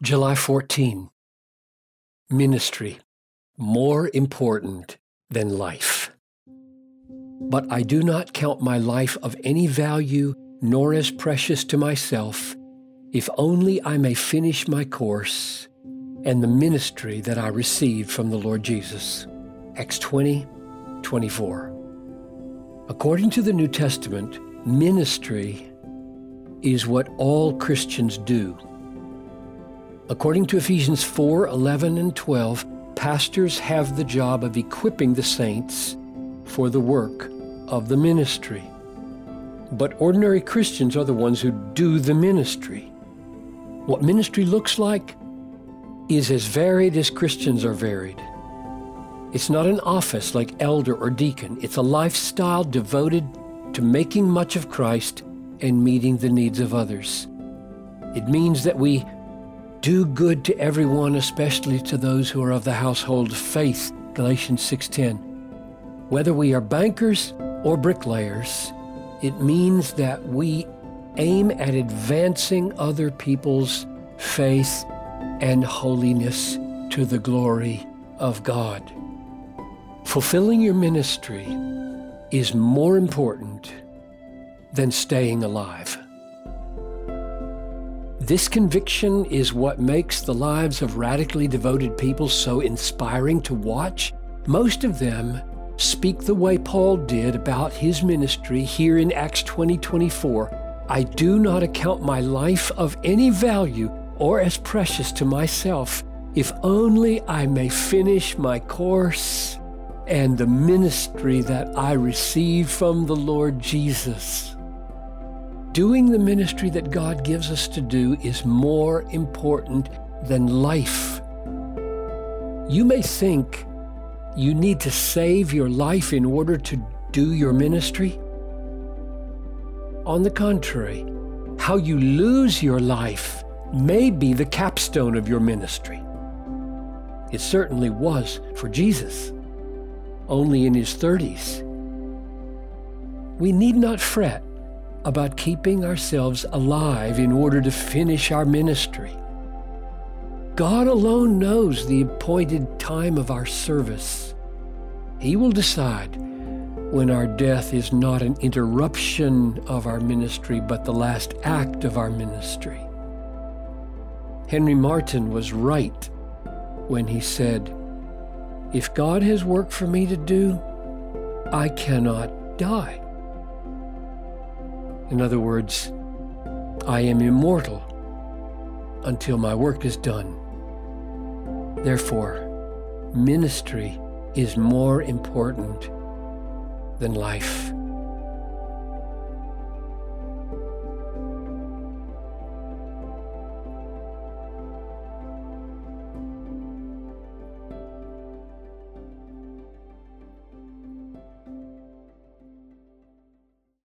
July 14. Ministry, more important than life. But I do not count my life of any value nor as precious to myself, if only I may finish my course and the ministry that I received from the Lord Jesus. Acts 20, 24. According to the New Testament, ministry is what all Christians do. According to Ephesians 4 11 and 12, pastors have the job of equipping the saints for the work of the ministry. But ordinary Christians are the ones who do the ministry. What ministry looks like is as varied as Christians are varied. It's not an office like elder or deacon, it's a lifestyle devoted to making much of Christ and meeting the needs of others. It means that we do good to everyone, especially to those who are of the household of faith, Galatians 6:10. Whether we are bankers or bricklayers, it means that we aim at advancing other people's faith and holiness to the glory of God. Fulfilling your ministry is more important than staying alive. This conviction is what makes the lives of radically devoted people so inspiring to watch. Most of them speak the way Paul did about his ministry here in Acts 20 24. I do not account my life of any value or as precious to myself, if only I may finish my course and the ministry that I received from the Lord Jesus. Doing the ministry that God gives us to do is more important than life. You may think you need to save your life in order to do your ministry. On the contrary, how you lose your life may be the capstone of your ministry. It certainly was for Jesus, only in his 30s. We need not fret about keeping ourselves alive in order to finish our ministry. God alone knows the appointed time of our service. He will decide when our death is not an interruption of our ministry, but the last act of our ministry. Henry Martyn was right when he said, If God has work for me to do, I cannot die. In other words, I am immortal until my work is done. Therefore, ministry is more important than life.